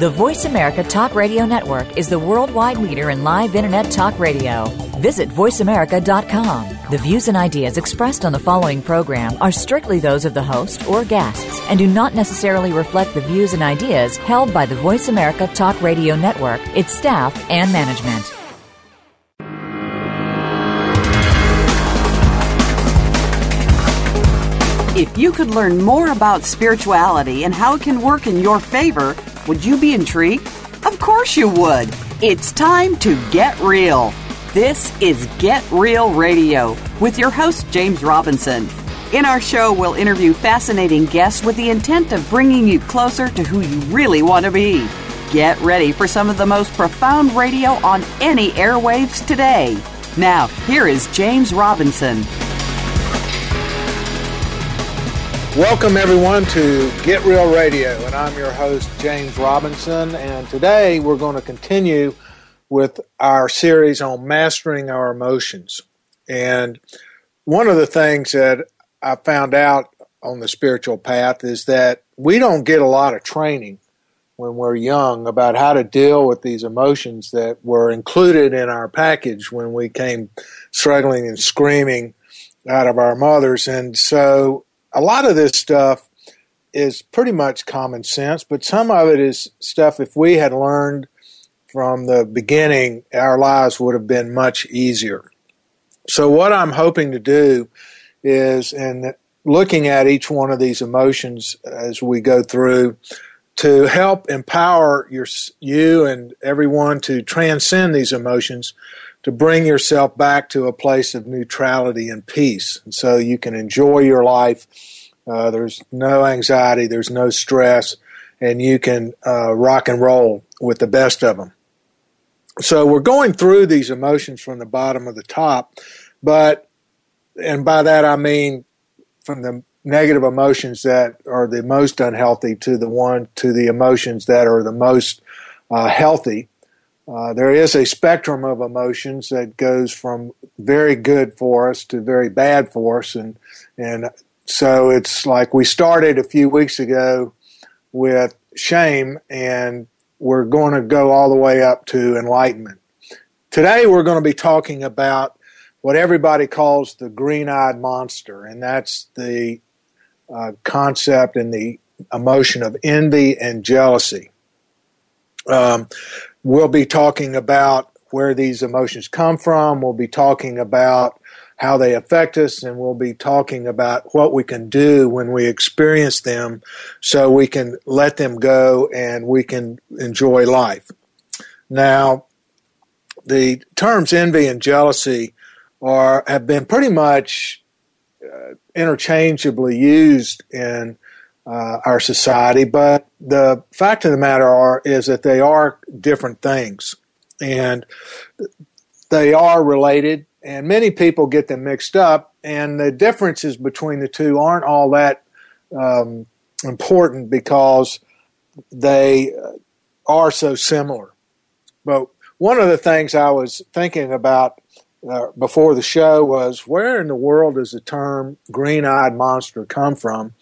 The Voice America Talk Radio Network is the worldwide leader in live Internet talk radio. Visit VoiceAmerica.com. The views and ideas expressed on the following program are strictly those of the host or guests and do not necessarily reflect the views and ideas held by the Voice America Talk Radio Network, its staff, and management. If you could learn more about spirituality and how it can work in your favor, would you be intrigued? Of course you would. It's time to get real. This is Get Real Radio with your host, James Robinson. In our show, we'll interview fascinating guests with the intent of bringing you closer to who you really want to be. Get ready for some of the most profound radio on any airwaves today. Now, here is James Robinson. Welcome, everyone, to Get Real Radio, and I'm your host, James Robinson. And today we're going to continue with our series on mastering our emotions. And one of the things that I found out on the spiritual path is that we don't get a lot of training when we're young about how to deal with these emotions that were included in our package when we came struggling and screaming out of our mothers. And so a lot of this stuff is pretty much common sense, but some of it is stuff if we had learned from the beginning, our lives would have been much easier. So, what I'm hoping to do is, in looking at each one of these emotions as we go through, to help empower your, you and everyone to transcend these emotions, to bring yourself back to a place of neutrality and peace. And so you can enjoy your life. Uh, there's no anxiety, there's no stress, and you can uh, rock and roll with the best of them. So we're going through these emotions from the bottom of the top, but, and by that I mean from the negative emotions that are the most unhealthy to the one to the emotions that are the most uh, healthy. Uh, there is a spectrum of emotions that goes from very good for us to very bad for us, and and so it's like we started a few weeks ago with shame, and we're going to go all the way up to enlightenment. Today, we're going to be talking about what everybody calls the green eyed monster, and that's the uh, concept and the emotion of envy and jealousy. Um, we'll be talking about where these emotions come from. We'll be talking about how they affect us, and we'll be talking about what we can do when we experience them so we can let them go and we can enjoy life. Now, the terms envy and jealousy are have been pretty much uh, interchangeably used in uh, our society, but the fact of the matter are is that they are different things, and they are related and many people get them mixed up, and the differences between the two aren't all that um, important because they are so similar. But one of the things I was thinking about uh, before the show was where in the world does the term green eyed monster come from?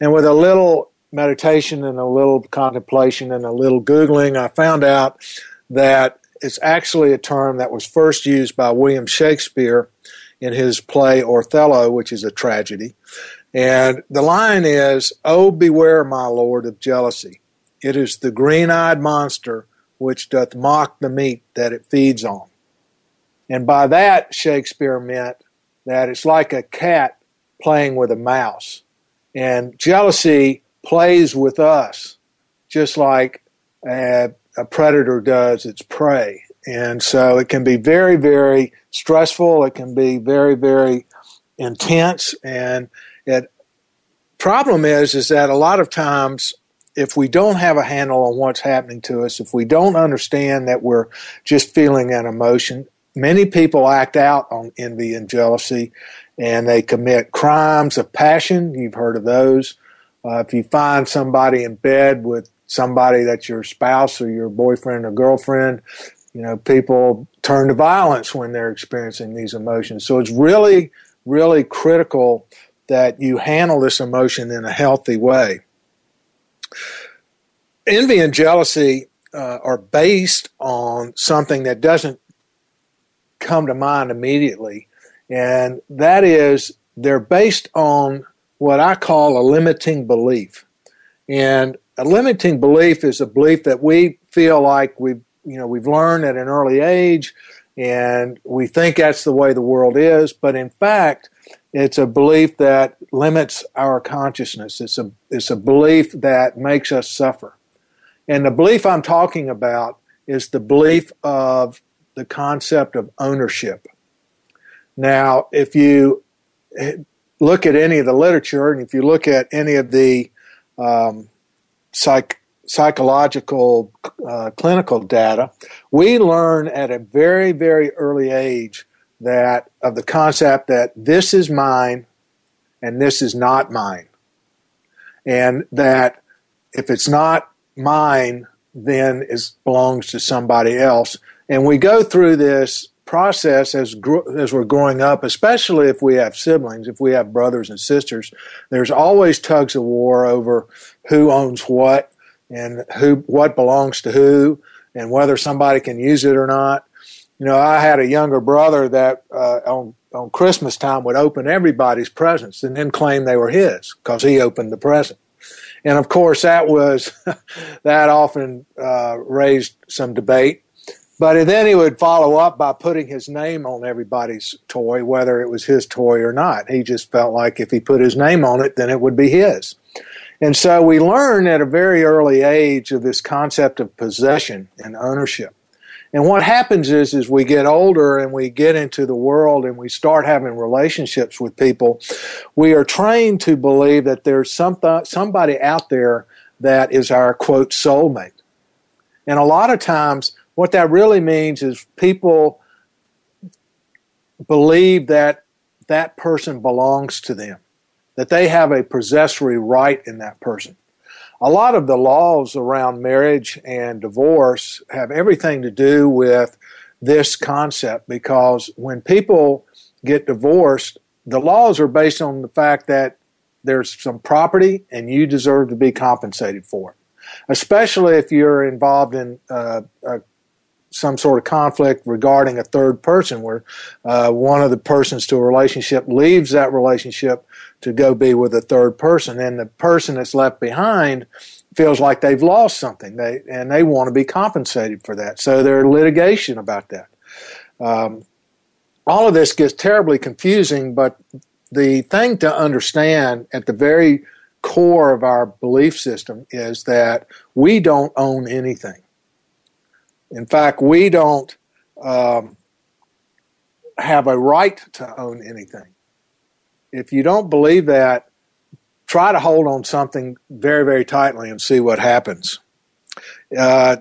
And with a little meditation and a little contemplation and a little Googling, I found out that it's actually a term that was first used by William Shakespeare in his play Othello, which is a tragedy. And the line is, Oh, beware, my lord, of jealousy. It is the green eyed monster which doth mock the meat that it feeds on. And by that, Shakespeare meant that it's like a cat playing with a mouse. And jealousy plays with us, just like a a predator does its prey. And so it can be very, very stressful. It can be very, very intense. And it problem is, is that a lot of times if we don't have a handle on what's happening to us, if we don't understand that we're just feeling an emotion, many people act out on envy and jealousy and they commit crimes of passion. You've heard of those. Uh, if you find somebody in bed with somebody that's your spouse or your boyfriend or girlfriend, You know, people turn to violence when they're experiencing these emotions. So it's really, really critical that you handle this emotion in a healthy way. Envy and jealousy uh, are based on something that doesn't come to mind immediately, and that is they're based on what I call a limiting belief. And a limiting belief is a belief that we feel like we've you know we've learned at an early age and we think that's the way the world is. But in fact it's a belief that limits our consciousness. It's a it's a belief that makes us suffer. And the belief i'm talking about is the belief of the concept of ownership now if you look at any of the literature and if you look at any of the um, psych psychological uh, clinical data, we learn at a very, very early age that of the concept that this is mine and this is not mine. And that if it's not mine, then it belongs to somebody else. And we go through this process as as we're growing up, especially if we have siblings, if we have brothers and sisters. There's always tugs of war over who owns what, and who what belongs to who and whether somebody can use it or not. You know, I had a younger brother that uh, on on Christmas time would open everybody's presents and then claim they were his because he opened the present. And of course, that was that often uh, raised some debate. But then he would follow up by putting his name on everybody's toy, whether it was his toy or not. He just felt like if he put his name on it, then it would be his. And so we learn at a very early age of this concept of possession and ownership. And what happens is, as we get older and we get into the world and we start having relationships with people, we are trained to believe that there's some somebody out there that is our quote soulmate. And a lot of times, what that really means is people believe that that person belongs to them that they have a possessory right in that person. A lot of the laws around marriage and divorce have everything to do with this concept because when people get divorced, the laws are based on the fact that there's some property and you deserve to be compensated for it. Especially if you're involved in uh, a some sort of conflict regarding a third person where uh, one of the persons to a relationship leaves that relationship to go be with a third person. And the person that's left behind feels like they've lost something. They and they want to be compensated for that. So there's litigation about that. Um, all of this gets terribly confusing but the thing to understand at the very core of our belief system is that we don't own anything in fact, we don't um, have a right to own anything. If you don't believe that, try to hold on something very, very tightly and see what happens. Uh,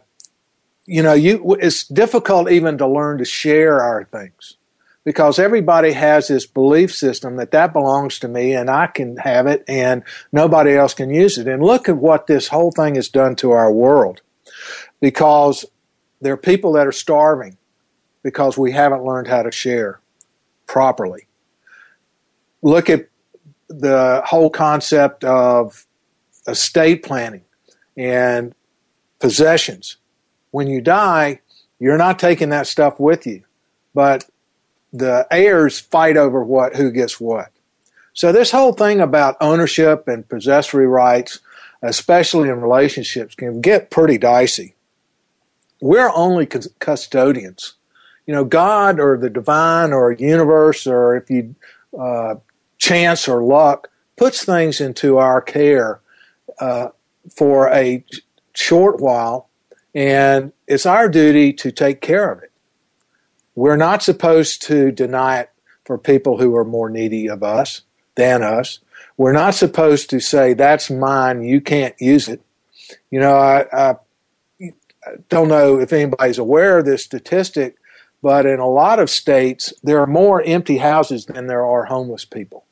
you know, you it's difficult even to learn to share our things because everybody has this belief system that that belongs to me and I can have it and nobody else can use it. And look at what this whole thing has done to our world because there are people that are starving because we haven't learned how to share properly. Look at the whole concept of estate planning and possessions. When you die, you're not taking that stuff with you, but the heirs fight over what who gets what. So this whole thing about ownership and possessory rights, especially in relationships, can get pretty dicey we're only custodians. You know, God or the divine or universe, or if you uh, chance or luck, puts things into our care uh, for a short while, and it's our duty to take care of it. We're not supposed to deny it for people who are more needy of us than us. We're not supposed to say, that's mine, you can't use it. You know, I, I don't know if anybody's aware of this statistic, but in a lot of states, there are more empty houses than there are homeless people.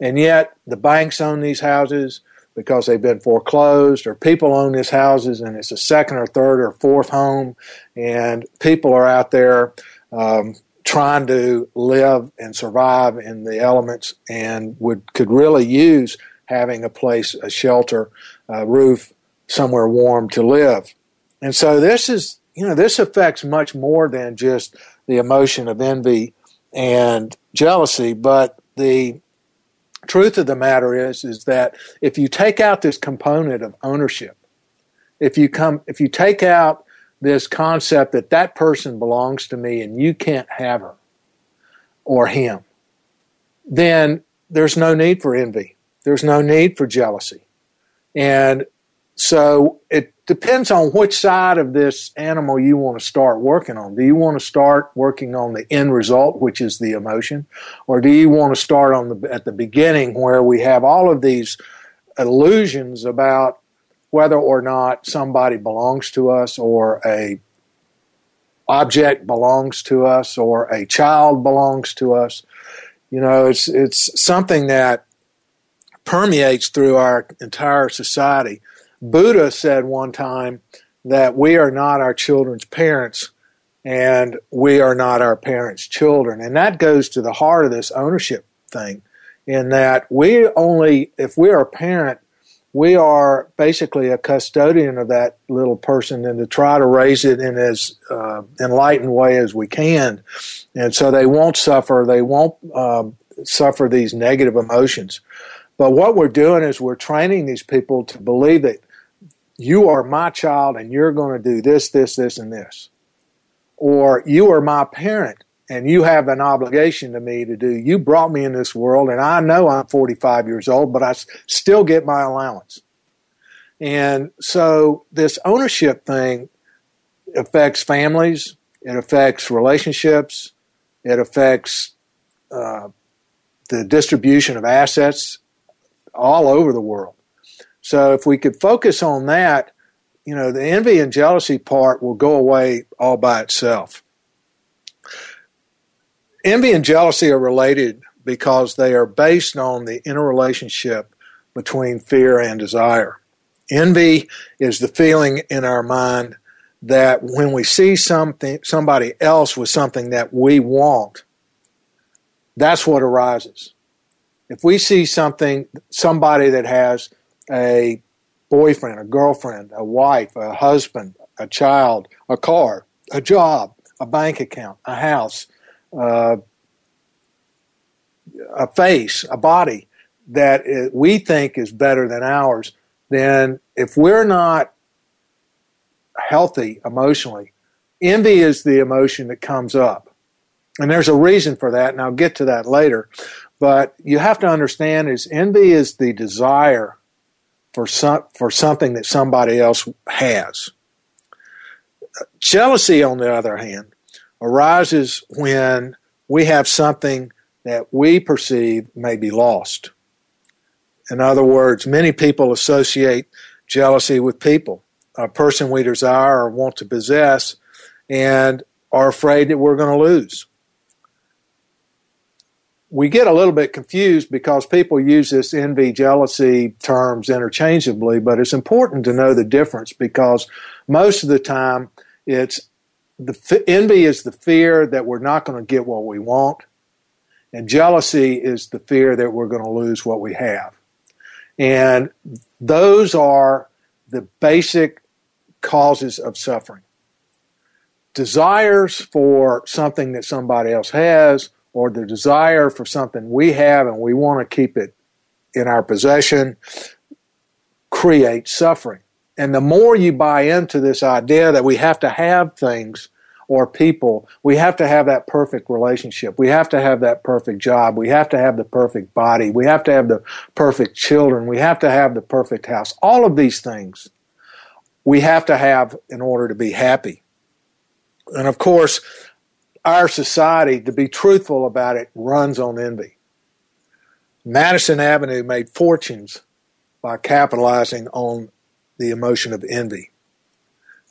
And yet, the banks own these houses, because they've been foreclosed or people own these houses and it's a second or third or fourth home and people are out there um, trying to live and survive in the elements and would could really use having a place a shelter a roof somewhere warm to live and so this is you know this affects much more than just the emotion of envy and jealousy but the truth of the matter is is that if you take out this component of ownership if you come if you take out this concept that that person belongs to me and you can't have her or him then there's no need for envy. There's no need for jealousy. And so it depends on which side of this animal you want to start working on. Do you want to start working on the end result, which is the emotion, or do you want to start on the at the beginning where we have all of these illusions about whether or not somebody belongs to us or a object belongs to us or a child belongs to us. You know, it's it's something that permeates through our entire society Buddha said one time that we are not our children's parents and we are not our parents' children. And that goes to the heart of this ownership thing, in that we only, if we are a parent, we are basically a custodian of that little person and to try to raise it in as uh, enlightened way as we can. And so they won't suffer, they won't um, suffer these negative emotions. But what we're doing is we're training these people to believe that you are my child and you're going to do this, this, this, and this. Or you are my parent and you have an obligation to me to do. You brought me in this world and I know I'm 45 years old, but I still get my allowance. And so this ownership thing affects families, it affects relationships, it affects uh, the distribution of assets all over the world. So if we could focus on that, you know, the envy and jealousy part will go away all by itself. Envy and jealousy are related because they are based on the interrelationship between fear and desire. Envy is the feeling in our mind that when we see something somebody else with something that we want, that's what arises. If we see something somebody that has a boyfriend, a girlfriend, a wife, a husband, a child, a car, a job, a bank account, a house, uh, a face, a body that we think is better than ours, then if we're not healthy emotionally, envy is the emotion that comes up. And there's a reason for that, and I'll get to that later. But you have to understand is envy is the desire for some for something that somebody else has. Jealousy, on the other hand, arises when we have something that we perceive may be lost. In other words, many people associate jealousy with people, a person we desire or want to possess, and are afraid that we're going to lose we get a little bit confused because people use this envy, jealousy terms interchangeably, but it's important to know the difference because most of the time it's the envy is the fear that we're not going to get what we want, and jealousy is the fear that we're going to lose what we have. And those are the basic causes of suffering. Desires for something that somebody else has or the desire for something we have and we want to keep it in our possession creates suffering. And the more you buy into this idea that we have to have things or people, we have to have that perfect relationship. We have to have that perfect job. We have to have the perfect body. We have to have the perfect children. We have to have the perfect house. All of these things we have to have in order to be happy. And of course, our society, to be truthful about it, runs on envy. Madison Avenue made fortunes by capitalizing on the emotion of envy.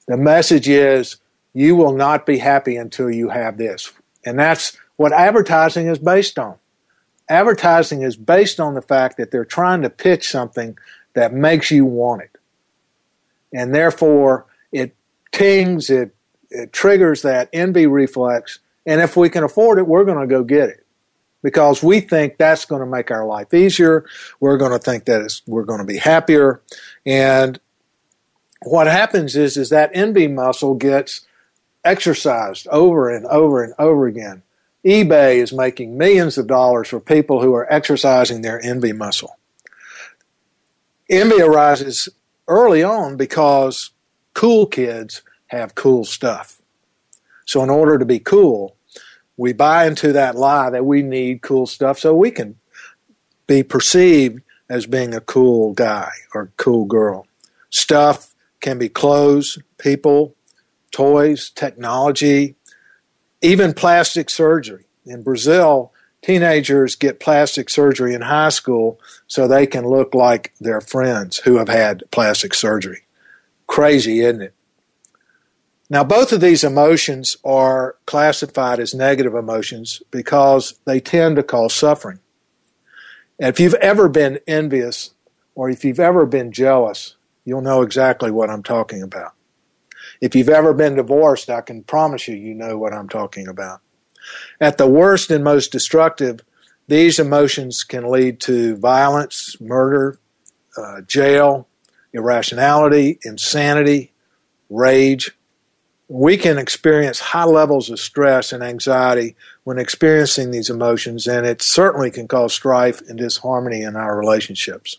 The message is you will not be happy until you have this. And that's what advertising is based on. Advertising is based on the fact that they're trying to pitch something that makes you want it. And therefore, it tings, it, it triggers that envy reflex. And if we can afford it, we're going to go get it because we think that's going to make our life easier. We're going to think that we're going to be happier. And what happens is, is that envy muscle gets exercised over and over and over again. eBay is making millions of dollars for people who are exercising their envy muscle. Envy arises early on because cool kids have cool stuff. So, in order to be cool, we buy into that lie that we need cool stuff so we can be perceived as being a cool guy or cool girl. Stuff can be clothes, people, toys, technology, even plastic surgery. In Brazil, teenagers get plastic surgery in high school so they can look like their friends who have had plastic surgery. Crazy, isn't it? Now, both of these emotions are classified as negative emotions because they tend to cause suffering. And if you've ever been envious or if you've ever been jealous, you'll know exactly what I'm talking about. If you've ever been divorced, I can promise you, you know what I'm talking about. At the worst and most destructive, these emotions can lead to violence, murder, uh, jail, irrationality, insanity, rage, we can experience high levels of stress and anxiety when experiencing these emotions, and it certainly can cause strife and disharmony in our relationships.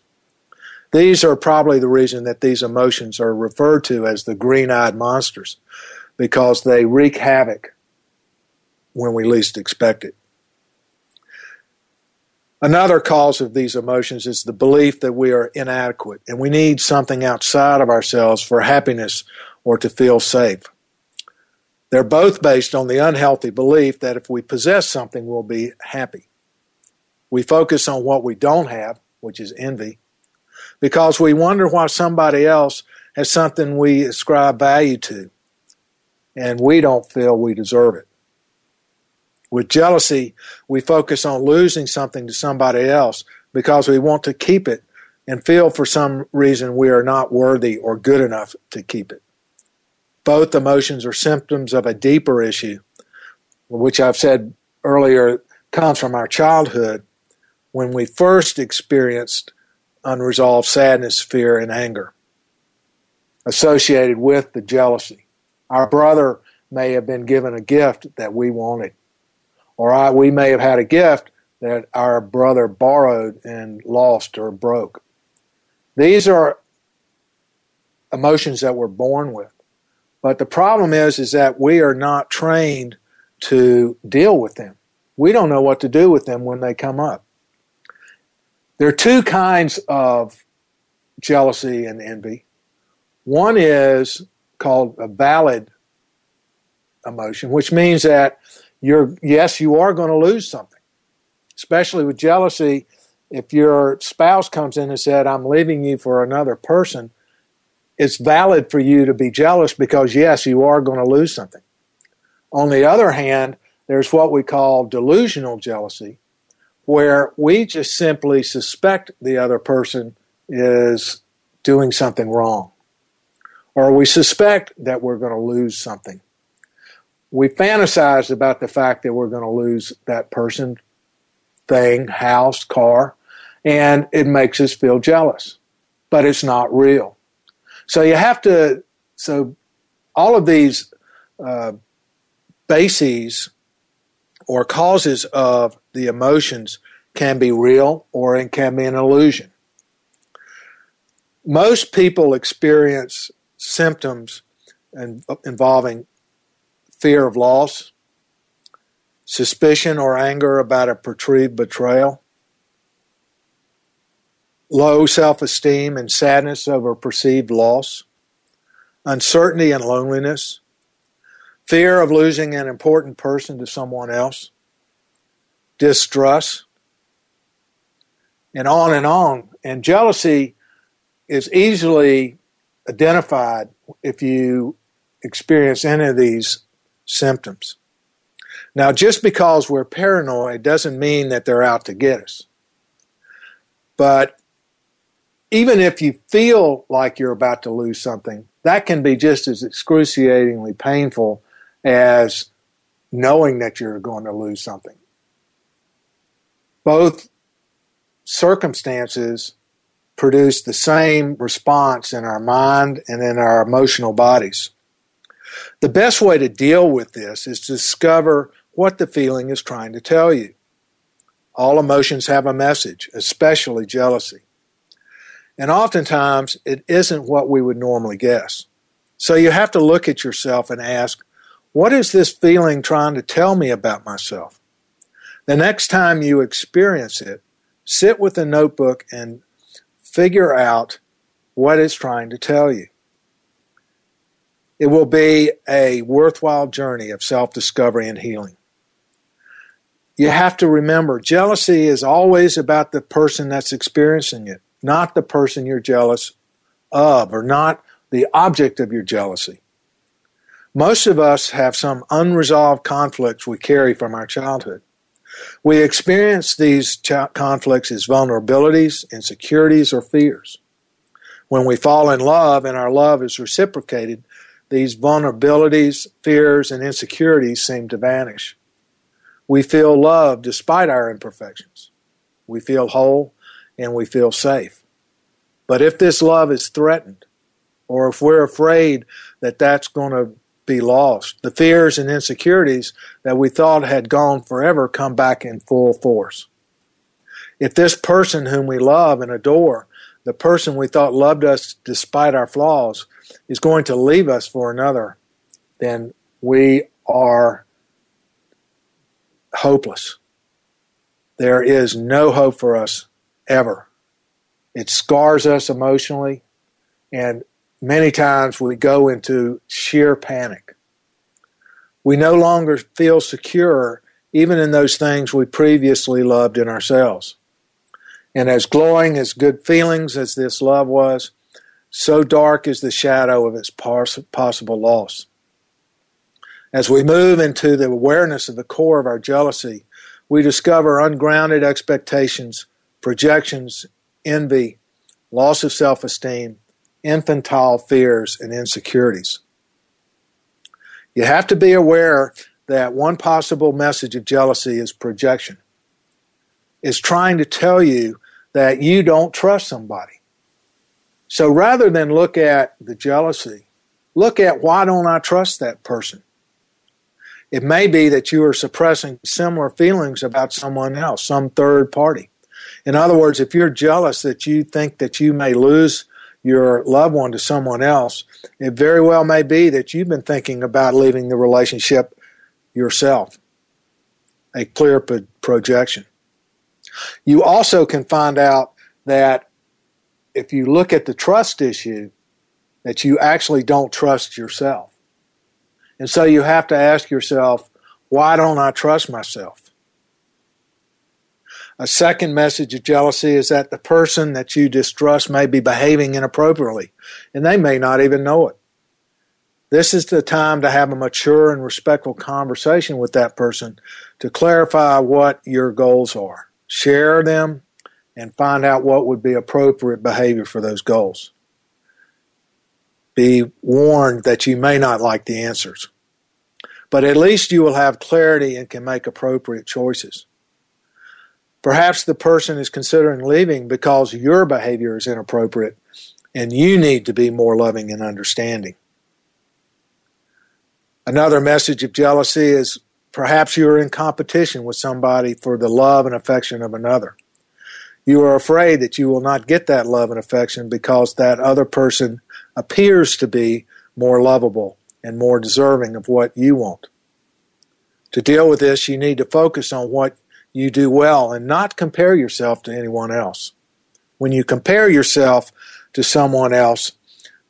These are probably the reason that these emotions are referred to as the green eyed monsters, because they wreak havoc when we least expect it. Another cause of these emotions is the belief that we are inadequate and we need something outside of ourselves for happiness or to feel safe. They're both based on the unhealthy belief that if we possess something, we'll be happy. We focus on what we don't have, which is envy, because we wonder why somebody else has something we ascribe value to, and we don't feel we deserve it. With jealousy, we focus on losing something to somebody else because we want to keep it and feel for some reason we are not worthy or good enough to keep it. Both emotions are symptoms of a deeper issue, which I've said earlier comes from our childhood when we first experienced unresolved sadness, fear, and anger associated with the jealousy. Our brother may have been given a gift that we wanted, or I, we may have had a gift that our brother borrowed and lost or broke. These are emotions that we're born with. But the problem is, is that we are not trained to deal with them. We don't know what to do with them when they come up. There are two kinds of jealousy and envy. One is called a valid emotion, which means that you're, yes, you are going to lose something. Especially with jealousy, if your spouse comes in and said, I'm leaving you for another person, it's valid for you to be jealous because, yes, you are going to lose something. On the other hand, there's what we call delusional jealousy, where we just simply suspect the other person is doing something wrong, or we suspect that we're going to lose something. We fantasize about the fact that we're going to lose that person, thing, house, car, and it makes us feel jealous, but it's not real. So you have to, so all of these uh, bases or causes of the emotions can be real or it can be an illusion. Most people experience symptoms in, involving fear of loss, suspicion or anger about a perceived betrayal, low self esteem and sadness over perceived loss, uncertainty and loneliness, fear of losing an important person to someone else, distrust, and on and on. And jealousy is easily identified if you experience any of these symptoms. Now, just because we're paranoid doesn't mean that they're out to get us. But even if you feel like you're about to lose something, that can be just as excruciatingly painful as knowing that you're going to lose something. Both circumstances produce the same response in our mind and in our emotional bodies. The best way to deal with this is to discover what the feeling is trying to tell you. All emotions have a message, especially jealousy. And oftentimes, it isn't what we would normally guess. So you have to look at yourself and ask, what is this feeling trying to tell me about myself? The next time you experience it, sit with a notebook and figure out what it's trying to tell you. It will be a worthwhile journey of self discovery and healing. You have to remember jealousy is always about the person that's experiencing it not the person you're jealous of or not the object of your jealousy. Most of us have some unresolved conflicts we carry from our childhood. We experience these ch- conflicts as vulnerabilities, insecurities, or fears. When we fall in love and our love is reciprocated, these vulnerabilities, fears, and insecurities seem to vanish. We feel love despite our imperfections. We feel whole and we feel safe. But if this love is threatened, or if we're afraid that that's going to be lost, the fears and insecurities that we thought had gone forever come back in full force. If this person whom we love and adore, the person we thought loved us despite our flaws, is going to leave us for another, then we are hopeless. There is no hope for us ever. It scars us emotionally, and many times we go into sheer panic. We no longer feel secure even in those things we previously loved in ourselves. And as glowing as good feelings as this love was, so dark is the shadow of its possible loss. As we move into the awareness of the core of our jealousy, we discover ungrounded expectations projections, envy, loss of self esteem, infantile fears, and insecurities. You have to be aware that one possible message of jealousy is projection. It's trying to tell you that you don't trust somebody. So rather than look at the jealousy, look at why don't I trust that person? It may be that you are suppressing similar feelings about someone else, some third party. In other words, if you're jealous that you think that you may lose your loved one to someone else, it very well may be that you've been thinking about leaving the relationship yourself. A clear pro- projection. You also can find out that if you look at the trust issue, that you actually don't trust yourself. And so you have to ask yourself, why don't I trust myself? A second message of jealousy is that the person that you distrust may be behaving inappropriately, and they may not even know it. This is the time to have a mature and respectful conversation with that person to clarify what your goals are. Share them and find out what would be appropriate behavior for those goals. Be warned that you may not like the answers, but at least you will have clarity and can make appropriate choices. Perhaps the person is considering leaving because your behavior is inappropriate and you need to be more loving and understanding. Another message of jealousy is perhaps you are in competition with somebody for the love and affection of another. You are afraid that you will not get that love and affection because that other person appears to be more lovable and more deserving of what you want. To deal with this, you need to focus on what you do well and not compare yourself to anyone else. When you compare yourself to someone else,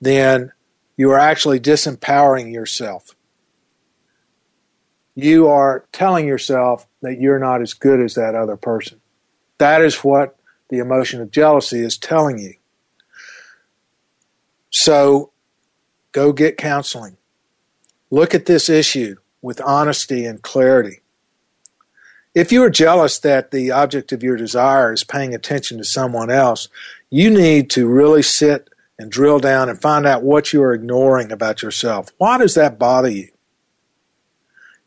then you are actually disempowering yourself. You are telling yourself that you're not as good as that other person. That is what the emotion of jealousy is telling you. So go get counseling. Look at this issue with honesty and clarity If you are jealous that the object of your desire is paying attention to someone else, you need to really sit and drill down and find out what you are ignoring about yourself. Why does that bother you?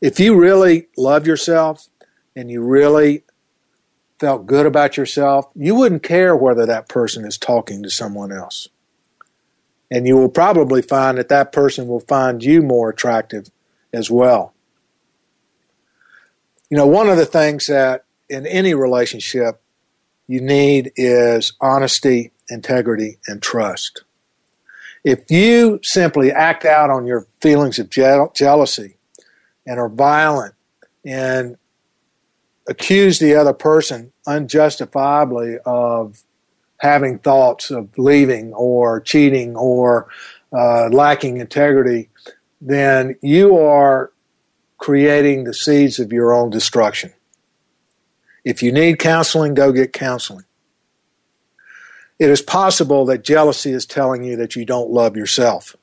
If you really love yourself and you really felt good about yourself, you wouldn't care whether that person is talking to someone else. And you will probably find that that person will find you more attractive as well. You know, one of the things that in any relationship you need is honesty, integrity, and trust. If you simply act out on your feelings of je- jealousy and are violent and accuse the other person unjustifiably of having thoughts of leaving or cheating or uh, lacking integrity, then you are creating the seeds of your own destruction. If you need counseling, go get counseling. It is possible that jealousy is telling you that you don't love yourself.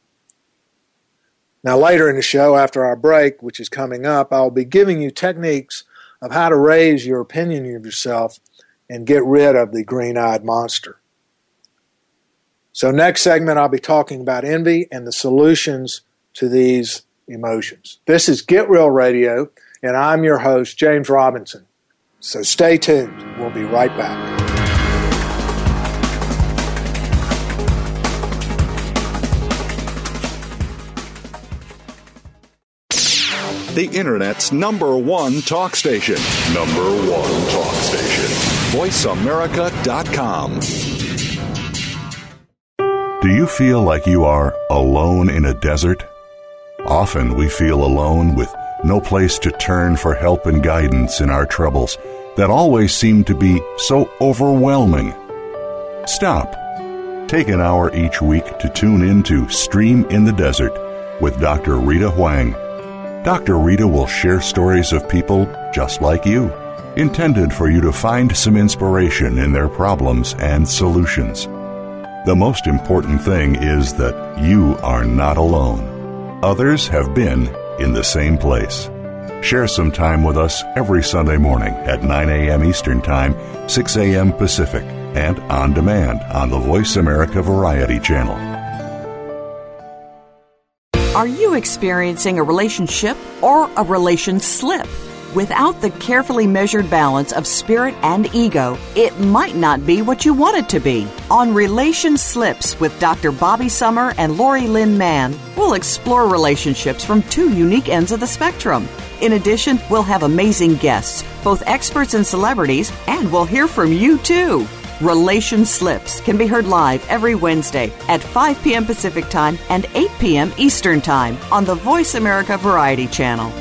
Now, later in the show, after our break, which is coming up, I'll be giving you techniques of how to raise your opinion of yourself and get rid of the green eyed monster. So, next segment, I'll be talking about envy and the solutions to these emotions. This is Get Real Radio, and I'm your host, James Robinson. So, stay tuned. We'll be right back. the Internet's number one talk station. Number one talk station. VoiceAmerica.com. Do you feel like you are alone in a desert? Often we feel alone with no place to turn for help and guidance in our troubles that always seem to be so overwhelming. Stop. Take an hour each week to tune in to Stream in the Desert with Dr. Rita Huang. Dr. Rita will share stories of people just like you, intended for you to find some inspiration in their problems and solutions. The most important thing is that you are not alone. Others have been in the same place. Share some time with us every Sunday morning at 9 a.m. Eastern Time, 6 a.m. Pacific, and on demand on the Voice America Variety Channel. Are you experiencing a relationship or a relation slip? Without the carefully measured balance of spirit and ego, it might not be what you want it to be. On Relation Slips with Dr. Bobby Sommer and Lori Lynn Mann, we'll explore relationships from two unique ends of the spectrum. In addition, we'll have amazing guests, both experts and celebrities, and we'll hear from you too. Relation Slips can be heard live every Wednesday at 5 p.m. Pacific Time and 8 p.m. Eastern Time on the Voice America Variety Channel.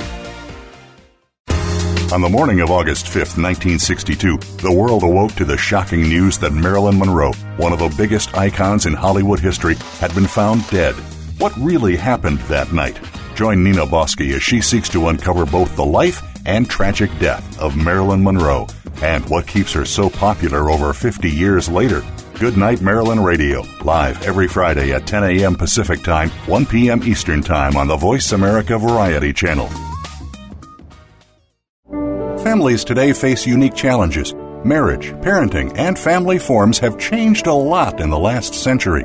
On the morning of August 5, 1962, the world awoke to the shocking news that Marilyn Monroe, one of the biggest icons in Hollywood history, had been found dead. What really happened that night? Join Nina Bosky as she seeks to uncover both the life and tragic death of Marilyn Monroe and what keeps her so popular over 50 years later. Good Night Marilyn Radio, live every Friday at 10 a.m. Pacific Time, 1 p.m. Eastern Time on the Voice America Variety Channel. Families today face unique challenges. Marriage, parenting, and family forms have changed a lot in the last century.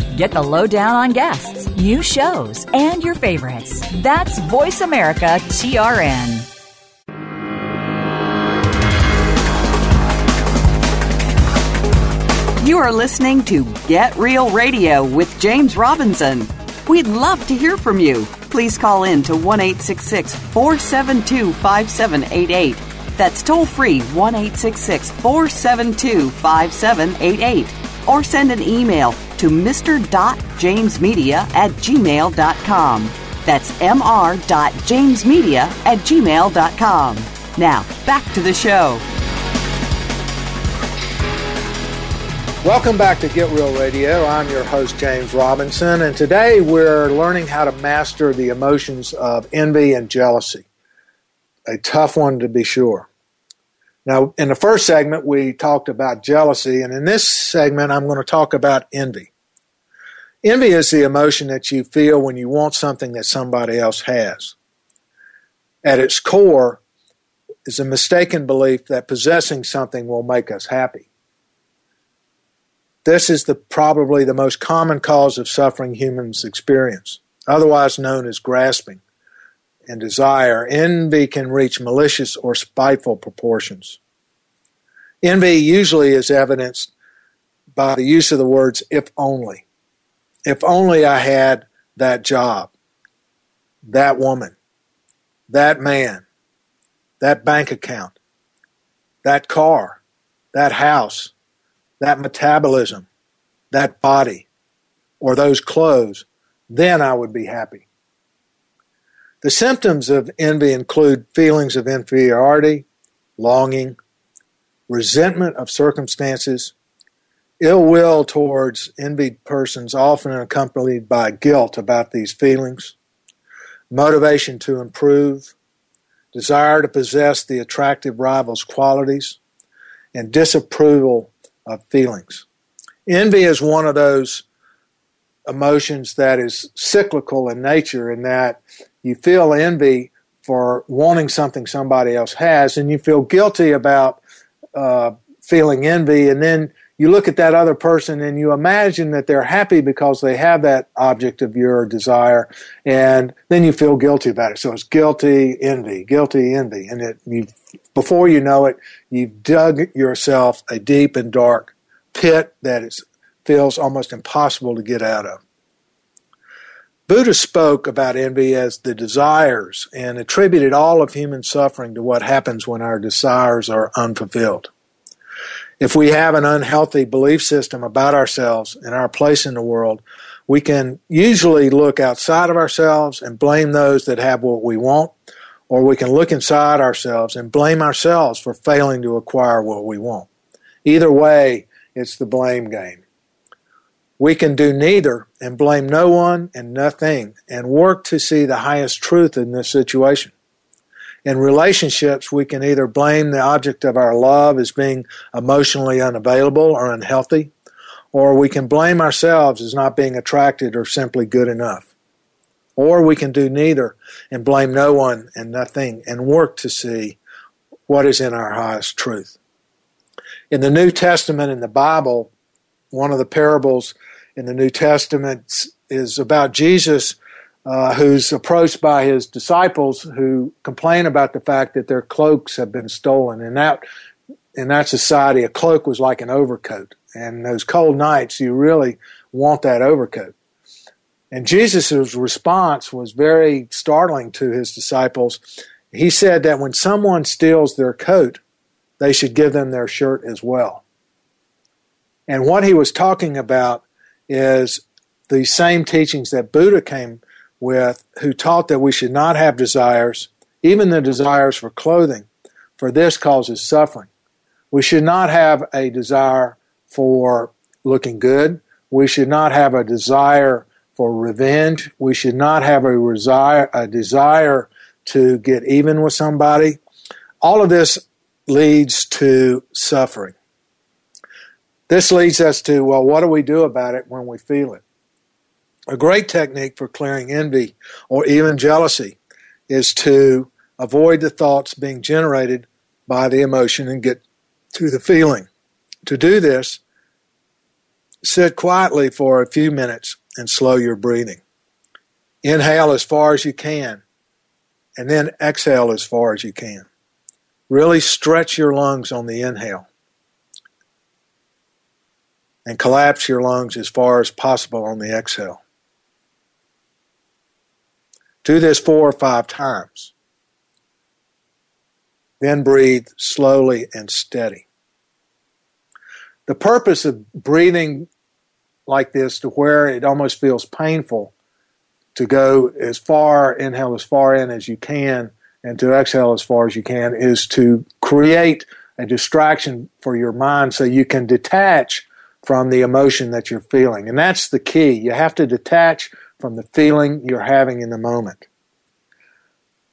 Get the lowdown on guests, new shows, and your favorites. That's Voice America TRN. You are listening to Get Real Radio with James Robinson. We'd love to hear from you. Please call in to 1 472 5788 that's toll free 1 472 5788. Or send an email to mr.jamesmedia at gmail.com. That's mr.jamesmedia at gmail.com. Now, back to the show. Welcome back to Get Real Radio. I'm your host, James Robinson, and today we're learning how to master the emotions of envy and jealousy. A tough one to be sure. Now, in the first segment, we talked about jealousy, and in this segment, I'm going to talk about envy. Envy is the emotion that you feel when you want something that somebody else has. At its core is a mistaken belief that possessing something will make us happy. This is the, probably the most common cause of suffering humans experience, otherwise known as grasping and desire. Envy can reach malicious or spiteful proportions. Envy usually is evidenced by the use of the words if only. If only I had that job, that woman, that man, that bank account, that car, that house, that metabolism, that body, or those clothes, then I would be happy. The symptoms of envy include feelings of inferiority, longing, resentment of circumstances, ill will towards envied persons, often accompanied by guilt about these feelings, motivation to improve, desire to possess the attractive rival's qualities, and disapproval of feelings. Envy is one of those emotions that is cyclical in nature, in that you feel envy for wanting something somebody else has, and you feel guilty about uh, feeling envy, and then you look at that other person and you imagine that they're happy because they have that object of your desire, and then you feel guilty about it. So it's guilty envy, guilty envy, and it you before you know it, you've dug yourself a deep and dark pit that is, feels almost impossible to get out of. Buddha spoke about envy as the desires and attributed all of human suffering to what happens when our desires are unfulfilled. If we have an unhealthy belief system about ourselves and our place in the world, we can usually look outside of ourselves and blame those that have what we want, or we can look inside ourselves and blame ourselves for failing to acquire what we want. Either way, it's the blame game. We can do neither and blame no one and nothing and work to see the highest truth in this situation. In relationships, we can either blame the object of our love as being emotionally unavailable or unhealthy, or we can blame ourselves as not being attracted or simply good enough. Or we can do neither and blame no one and nothing and work to see what is in our highest truth. In the New Testament, in the Bible, one of the parables in the New Testament is about Jesus, uh, who's approached by his disciples who complain about the fact that their cloaks have been stolen. And that, in that society, a cloak was like an overcoat. And those cold nights, you really want that overcoat. And Jesus' response was very startling to his disciples. He said that when someone steals their coat, they should give them their shirt as well. And what he was talking about is the same teachings that Buddha came with, who taught that we should not have desires, even the desires for clothing, for this causes suffering. We should not have a desire for looking good. We should not have a desire for revenge. We should not have a desire, a desire to get even with somebody. All of this leads to suffering. This leads us to, well, what do we do about it when we feel it? A great technique for clearing envy or even jealousy is to avoid the thoughts being generated by the emotion and get to the feeling. To do this, sit quietly for a few minutes and slow your breathing. Inhale as far as you can, and then exhale as far as you can. Really stretch your lungs on the inhale and collapse your lungs as far as possible on the exhale. Do this four or five times. Then breathe slowly and steady. The purpose of breathing like this to where it almost feels painful to go as far, inhale as far in as you can and to exhale as far as you can is to create a distraction for your mind so you can detach from the emotion that you're feeling. And that's the key. You have to detach from the feeling you're having in the moment.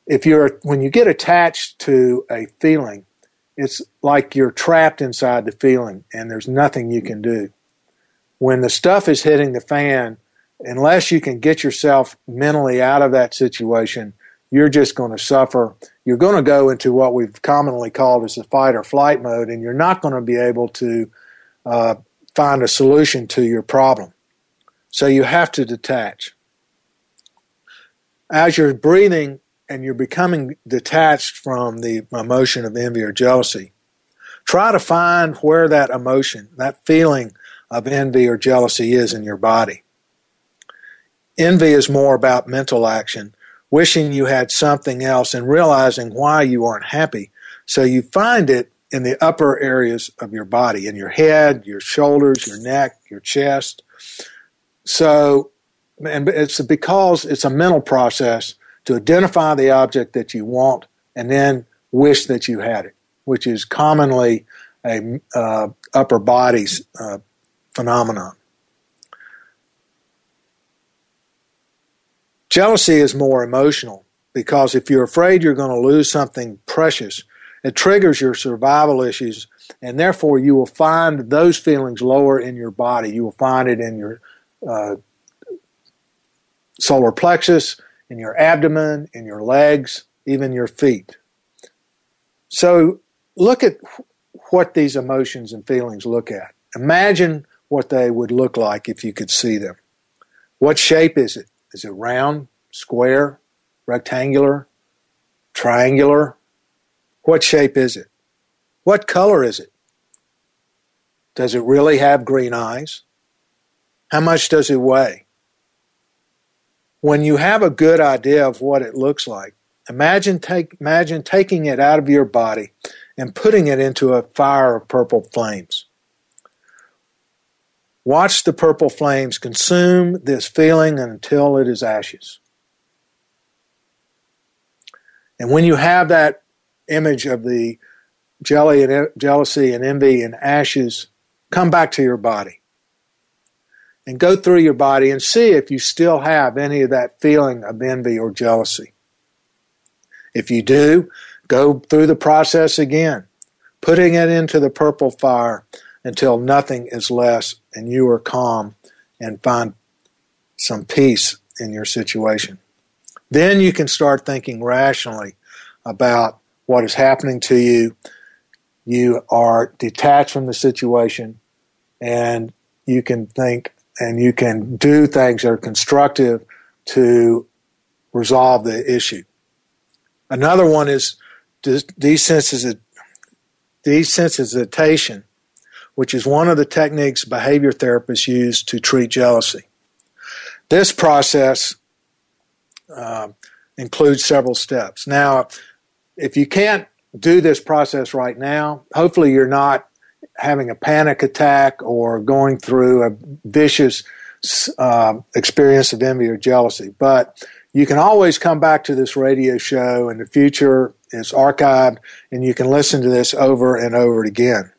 If you're, when you get attached to a feeling, it's like you're trapped inside the feeling and there's nothing you can do. When the stuff is hitting the fan, unless you can get yourself mentally out of that situation, you're just going to suffer. You're going to go into what we've commonly called as the fight or flight mode, and you're not going to be able to uh, find a solution to your problem. So you have to detach. As you're breathing and you're becoming detached from the emotion of envy or jealousy, try to find where that emotion, that feeling of envy or jealousy is in your body. Envy is more about mental action, wishing you had something else and realizing why you aren't happy. So you find it in the upper areas of your body, in your head, your shoulders, your neck, your chest. So, and it's because it's a mental process to identify the object that you want and then wish that you had it, which is commonly a uh, upper body uh, phenomenon. Jealousy is more emotional because if you're afraid you're going to lose something precious, it triggers your survival issues, and therefore you will find those feelings lower in your body. You will find it in your uh, solar plexus, in your abdomen, in your legs, even your feet. So look at what these emotions and feelings look at. Imagine what they would look like if you could see them. What shape is it? Is it round, square, rectangular, triangular? What shape is it? What color is it? Does it really have green eyes? How much does it weigh? When you have a good idea of what it looks like, imagine, take, imagine taking it out of your body and putting it into a fire of purple flames. Watch the purple flames consume this feeling until it is ashes. And when you have that image of the jelly and jealousy and envy and ashes, come back to your body and go through your body and see if you still have any of that feeling of envy or jealousy. If you do, go through the process again, putting it into the purple fire until nothing is less and you are calm and find some peace in your situation. Then you can start thinking rationally about what is happening to you. You are detached from the situation and you can think and you can do things that are constructive to resolve the issue. Another one is desensitization, which is one of the techniques behavior therapists use to treat jealousy. This process uh, includes several steps. Now, if you can't do this process right now, hopefully you're not having a panic attack or going through a vicious uh, experience of envy or jealousy. But you can always come back to this radio show in the future. It's archived, and you can listen to this over and over again.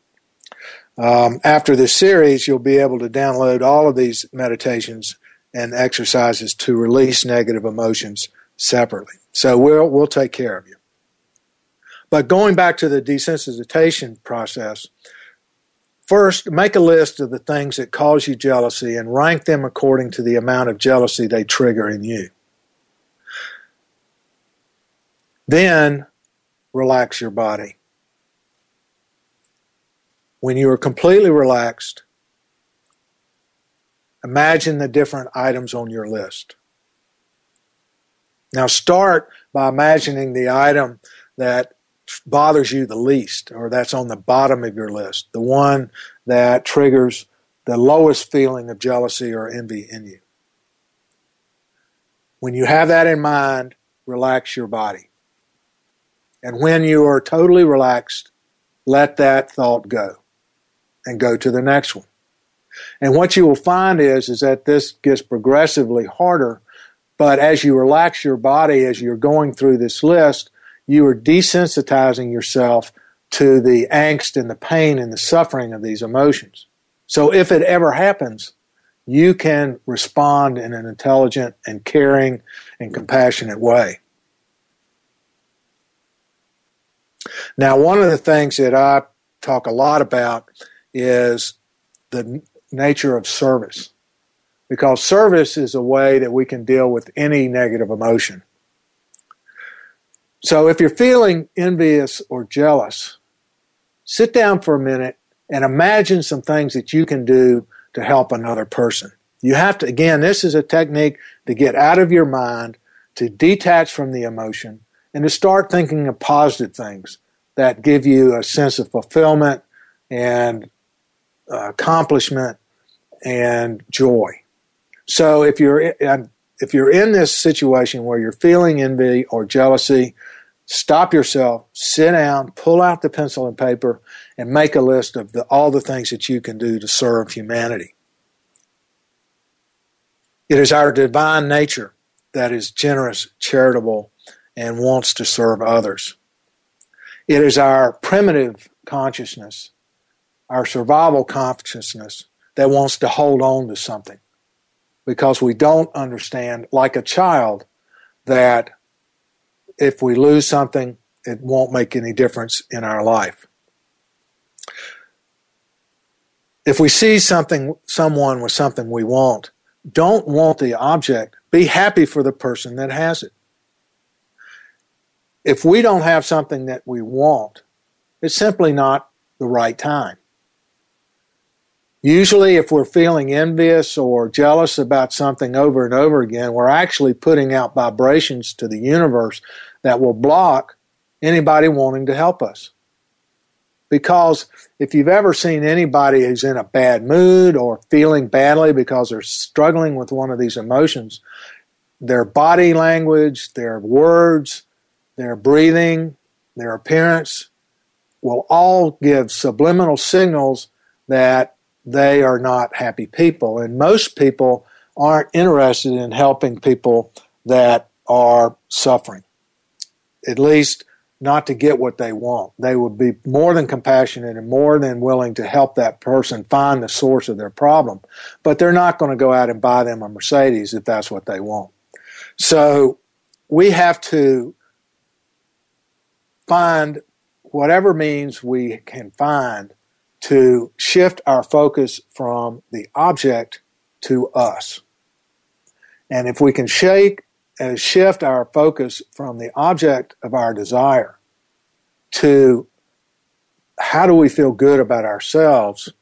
Um, after this series, you'll be able to download all of these meditations and exercises to release negative emotions separately. So we'll we'll take care of you. But going back to the desensitization process, first make a list of the things that cause you jealousy and rank them according to the amount of jealousy they trigger in you. Then relax your body. When you are completely relaxed, imagine the different items on your list. Now start by imagining the item that bothers you the least, or that's on the bottom of your list, the one that triggers the lowest feeling of jealousy or envy in you. When you have that in mind, relax your body. And when you are totally relaxed, let that thought go and go to the next one. And what you will find is, is that this gets progressively harder, but as you relax your body, as you're going through this list, you are desensitizing yourself to the angst and the pain and the suffering of these emotions. So if it ever happens, you can respond in an intelligent and caring and compassionate way. Now, one of the things that I talk a lot about is the nature of service. Because service is a way that we can deal with any negative emotion. So if you're feeling envious or jealous, sit down for a minute and imagine some things that you can do to help another person. You have to, again, this is a technique to get out of your mind, to detach from the emotion, and to start thinking of positive things that give you a sense of fulfillment and uh, accomplishment and joy. So if you're if you're in this situation where you're feeling envy or jealousy, stop yourself, sit down, pull out the pencil and paper, and make a list of the, all the things that you can do to serve humanity. It is our divine nature that is generous, charitable, and wants to serve others. It is our primitive consciousness, our survival consciousness, that wants to hold on to something because we don't understand, like a child, that if we lose something, it won't make any difference in our life. If we see something, someone with something we want, don't want the object. Be happy for the person that has it. If we don't have something that we want, it's simply not the right time. Usually, if we're feeling envious or jealous about something over and over again, we're actually putting out vibrations to the universe that will block anybody wanting to help us. Because if you've ever seen anybody who's in a bad mood or feeling badly because they're struggling with one of these emotions, their body language, their words, their breathing, their appearance will all give subliminal signals that they are not happy people. And most people aren't interested in helping people that are suffering, at least not to get what they want. They would be more than compassionate and more than willing to help that person find the source of their problem. But they're not going to go out and buy them a Mercedes if that's what they want. So we have to find whatever means we can find to shift our focus from the object to us. And if we can shake and shift our focus from the object of our desire to how do we feel good about ourselves,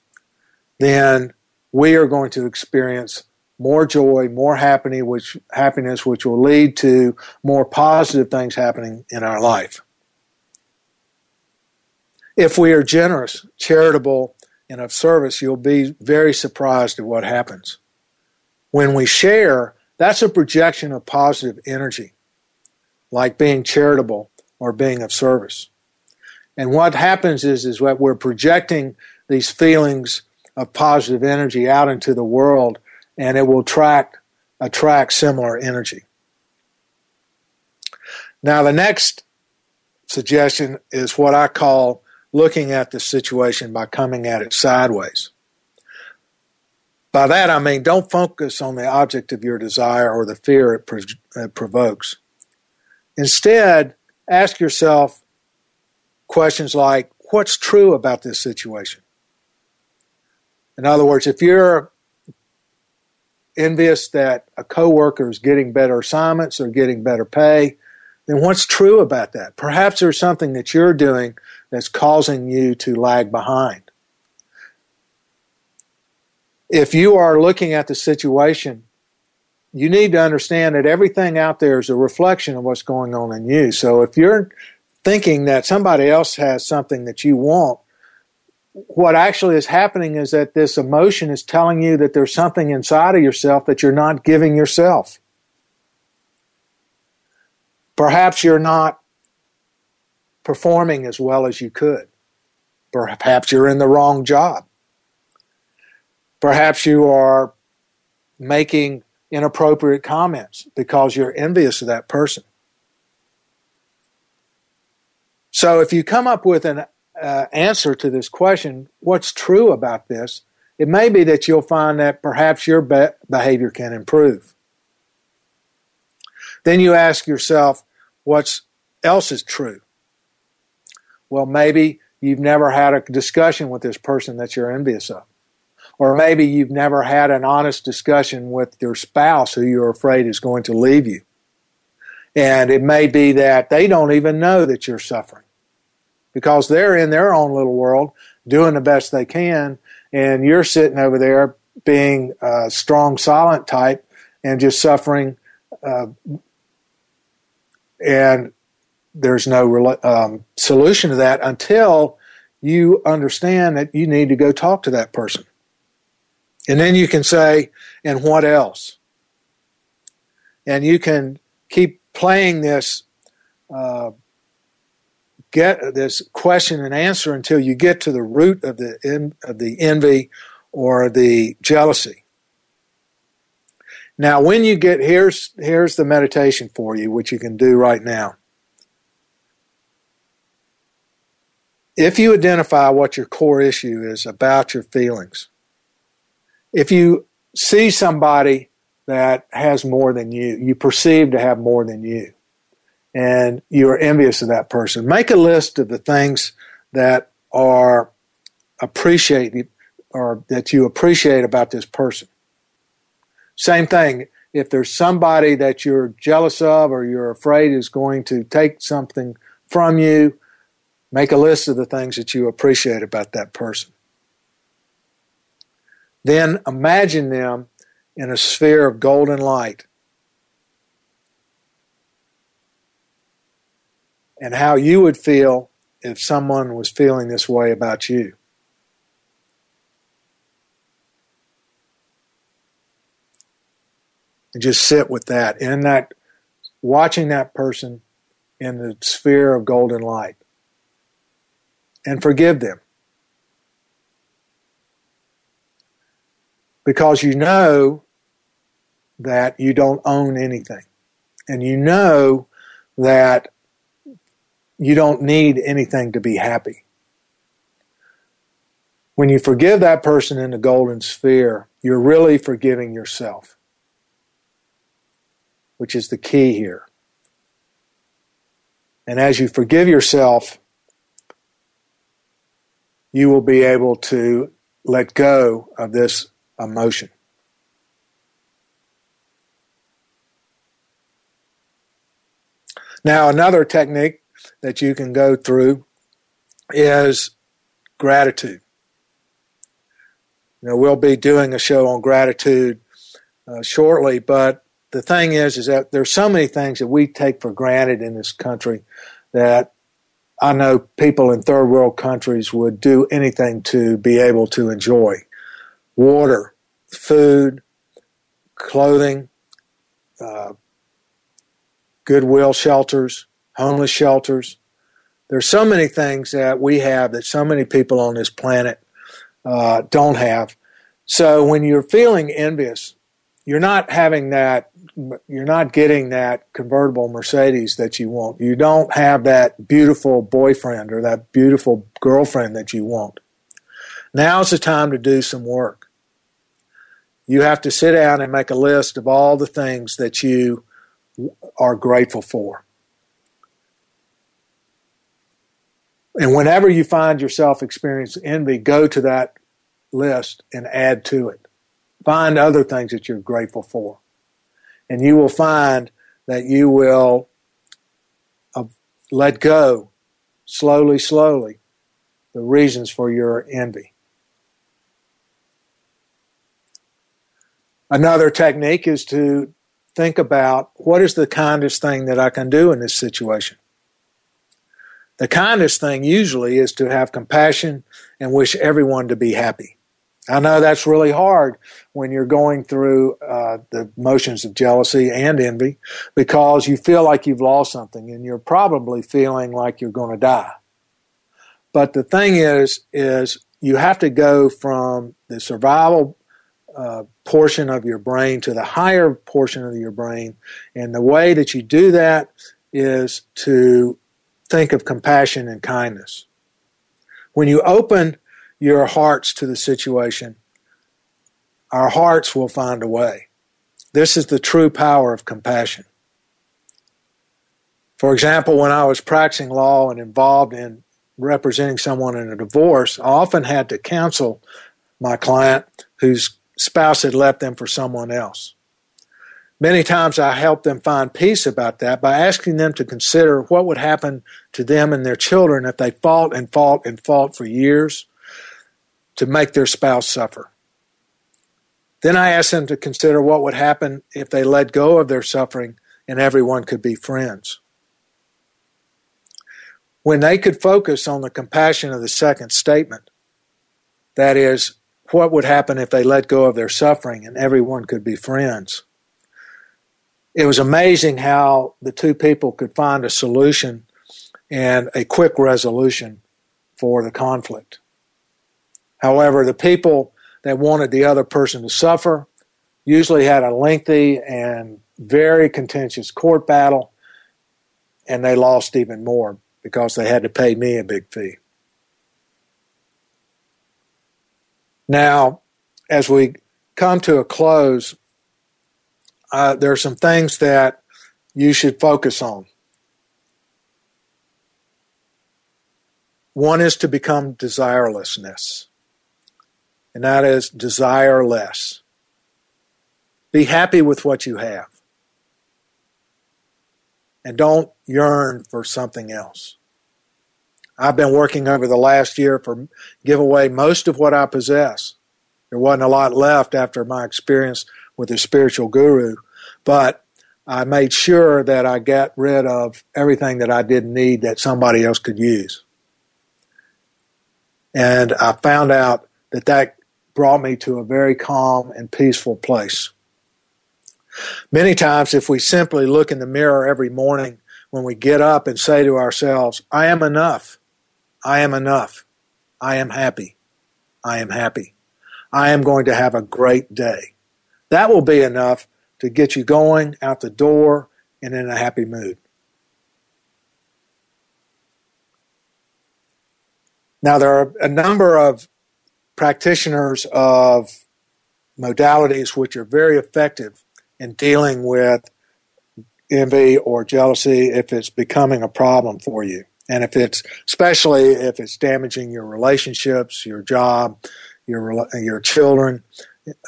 then we are going to experience more joy, more happiness, which happiness, which will lead to more positive things happening in our life if we are generous, charitable, and of service, you'll be very surprised at what happens. When we share, that's a projection of positive energy, like being charitable or being of service. And what happens is, is that we're projecting these feelings of positive energy out into the world, and it will attract, attract similar energy. Now, the next suggestion is what I call looking at the situation by coming at it sideways. By that I mean don't focus on the object of your desire or the fear it, pro- provokes. Instead, ask yourself questions like what's true about this situation? In other words, if you're envious that a coworker is getting better assignments or getting better pay, then what's true about that? Perhaps there's something that you're doing that's causing you to lag behind. If you are looking at the situation, you need to understand that everything out there is a reflection of what's going on in you. So if you're thinking that somebody else has something that you want, what actually is happening is that this emotion is telling you that there's something inside of yourself that you're not giving yourself. Perhaps you're not performing as well as you could. Perhaps you're in the wrong job. Perhaps you are making inappropriate comments because you're envious of that person. So if you come up with an uh, answer to this question, what's true about this, it may be that you'll find that perhaps your be- behavior can improve. Then you ask yourself, what else is true? Well, maybe you've never had a discussion with this person that you're envious of. Or maybe you've never had an honest discussion with your spouse who you're afraid is going to leave you. And it may be that they don't even know that you're suffering because they're in their own little world doing the best they can. And you're sitting over there being a strong, silent type and just suffering. Uh, and there's no um, solution to that until you understand that you need to go talk to that person. And then you can say, and what else? And you can keep playing this, uh, get this question and answer until you get to the root of the, of the envy or the jealousy. Now, when you get here's here's the meditation for you, which you can do right now. If you identify what your core issue is about your feelings, if you see somebody that has more than you, you perceive to have more than you, and you're envious of that person, make a list of the things that are appreciated or that you appreciate about this person. Same thing. If there's somebody that you're jealous of or you're afraid is going to take something from you, make a list of the things that you appreciate about that person. Then imagine them in a sphere of golden light. And how you would feel if someone was feeling this way about you. And just sit with that, in that, watching that person in the sphere of golden light. And forgive them. Because you know that you don't own anything. And you know that you don't need anything to be happy. When you forgive that person in the golden sphere, you're really forgiving yourself, which is the key here. And as you forgive yourself, you will be able to let go of this emotion. Now, another technique that you can go through is gratitude. You know, we'll be doing a show on gratitude uh, shortly, but the thing is, is that there's so many things that we take for granted in this country that I know people in third world countries would do anything to be able to enjoy water, food, clothing, uh, goodwill shelters, homeless shelters. There's so many things that we have that so many people on this planet uh, don't have. So when you're feeling envious, you're not having that, you're not getting that convertible Mercedes that you want. You don't have that beautiful boyfriend or that beautiful girlfriend that you want. Now's the time to do some work you have to sit down and make a list of all the things that you are grateful for. And whenever you find yourself experiencing envy, go to that list and add to it. Find other things that you're grateful for. And you will find that you will uh, let go slowly, slowly the reasons for your envy. Another technique is to think about what is the kindest thing that I can do in this situation. The kindest thing usually is to have compassion and wish everyone to be happy. I know that's really hard when you're going through uh, the motions of jealousy and envy because you feel like you've lost something and you're probably feeling like you're going to die. But the thing is, is you have to go from the survival uh, portion of your brain to the higher portion of your brain. And the way that you do that is to think of compassion and kindness. When you open your hearts to the situation, our hearts will find a way. This is the true power of compassion. For example, when I was practicing law and involved in representing someone in a divorce, I often had to counsel my client whose spouse had left them for someone else. Many times I helped them find peace about that by asking them to consider what would happen to them and their children if they fought and fought and fought for years to make their spouse suffer. Then I asked them to consider what would happen if they let go of their suffering and everyone could be friends. When they could focus on the compassion of the second statement, that is, what would happen if they let go of their suffering and everyone could be friends? It was amazing how the two people could find a solution and a quick resolution for the conflict. However, the people that wanted the other person to suffer usually had a lengthy and very contentious court battle, and they lost even more because they had to pay me a big fee. Now, as we come to a close, uh, there are some things that you should focus on. One is to become desirelessness, and that is desire less. Be happy with what you have, and don't yearn for something else. I've been working over the last year for give away most of what I possess. There wasn't a lot left after my experience with a spiritual guru, but I made sure that I got rid of everything that I didn't need that somebody else could use. And I found out that that brought me to a very calm and peaceful place. Many times, if we simply look in the mirror every morning when we get up and say to ourselves, I am enough, I am enough. I am happy. I am happy. I am going to have a great day. That will be enough to get you going out the door and in a happy mood. Now, there are a number of practitioners of modalities which are very effective in dealing with envy or jealousy if it's becoming a problem for you. And if it's, especially if it's damaging your relationships, your job, your, your children,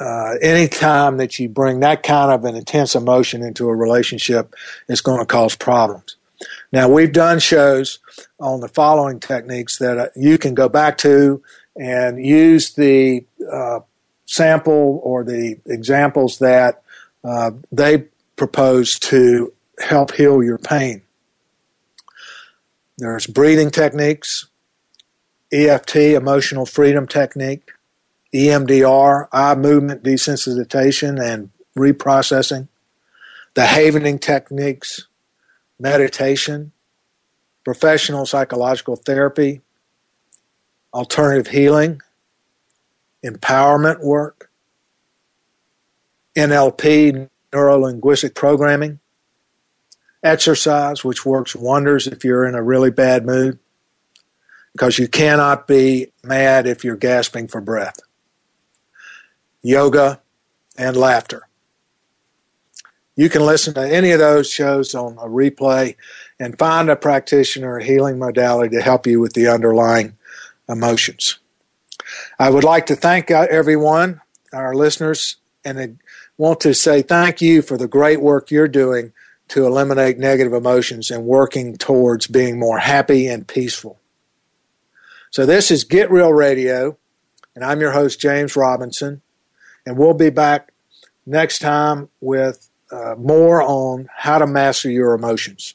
uh, any time that you bring that kind of an intense emotion into a relationship, it's going to cause problems. Now, we've done shows on the following techniques that uh, you can go back to and use the uh, sample or the examples that uh, they propose to help heal your pain. There's breathing techniques, EFT, emotional freedom technique, EMDR, eye movement desensitization and reprocessing, the havening techniques, meditation, professional psychological therapy, alternative healing, empowerment work, NLP, neuro linguistic programming, exercise, which works wonders if you're in a really bad mood, because you cannot be mad if you're gasping for breath. Yoga and laughter. You can listen to any of those shows on a replay and find a practitioner or healing modality to help you with the underlying emotions. I would like to thank uh, everyone, our listeners, and I want to say thank you for the great work you're doing to eliminate negative emotions and working towards being more happy and peaceful. So, this is Get Real Radio, and I'm your host, James Robinson, and we'll be back next time with uh, more on how to master your emotions.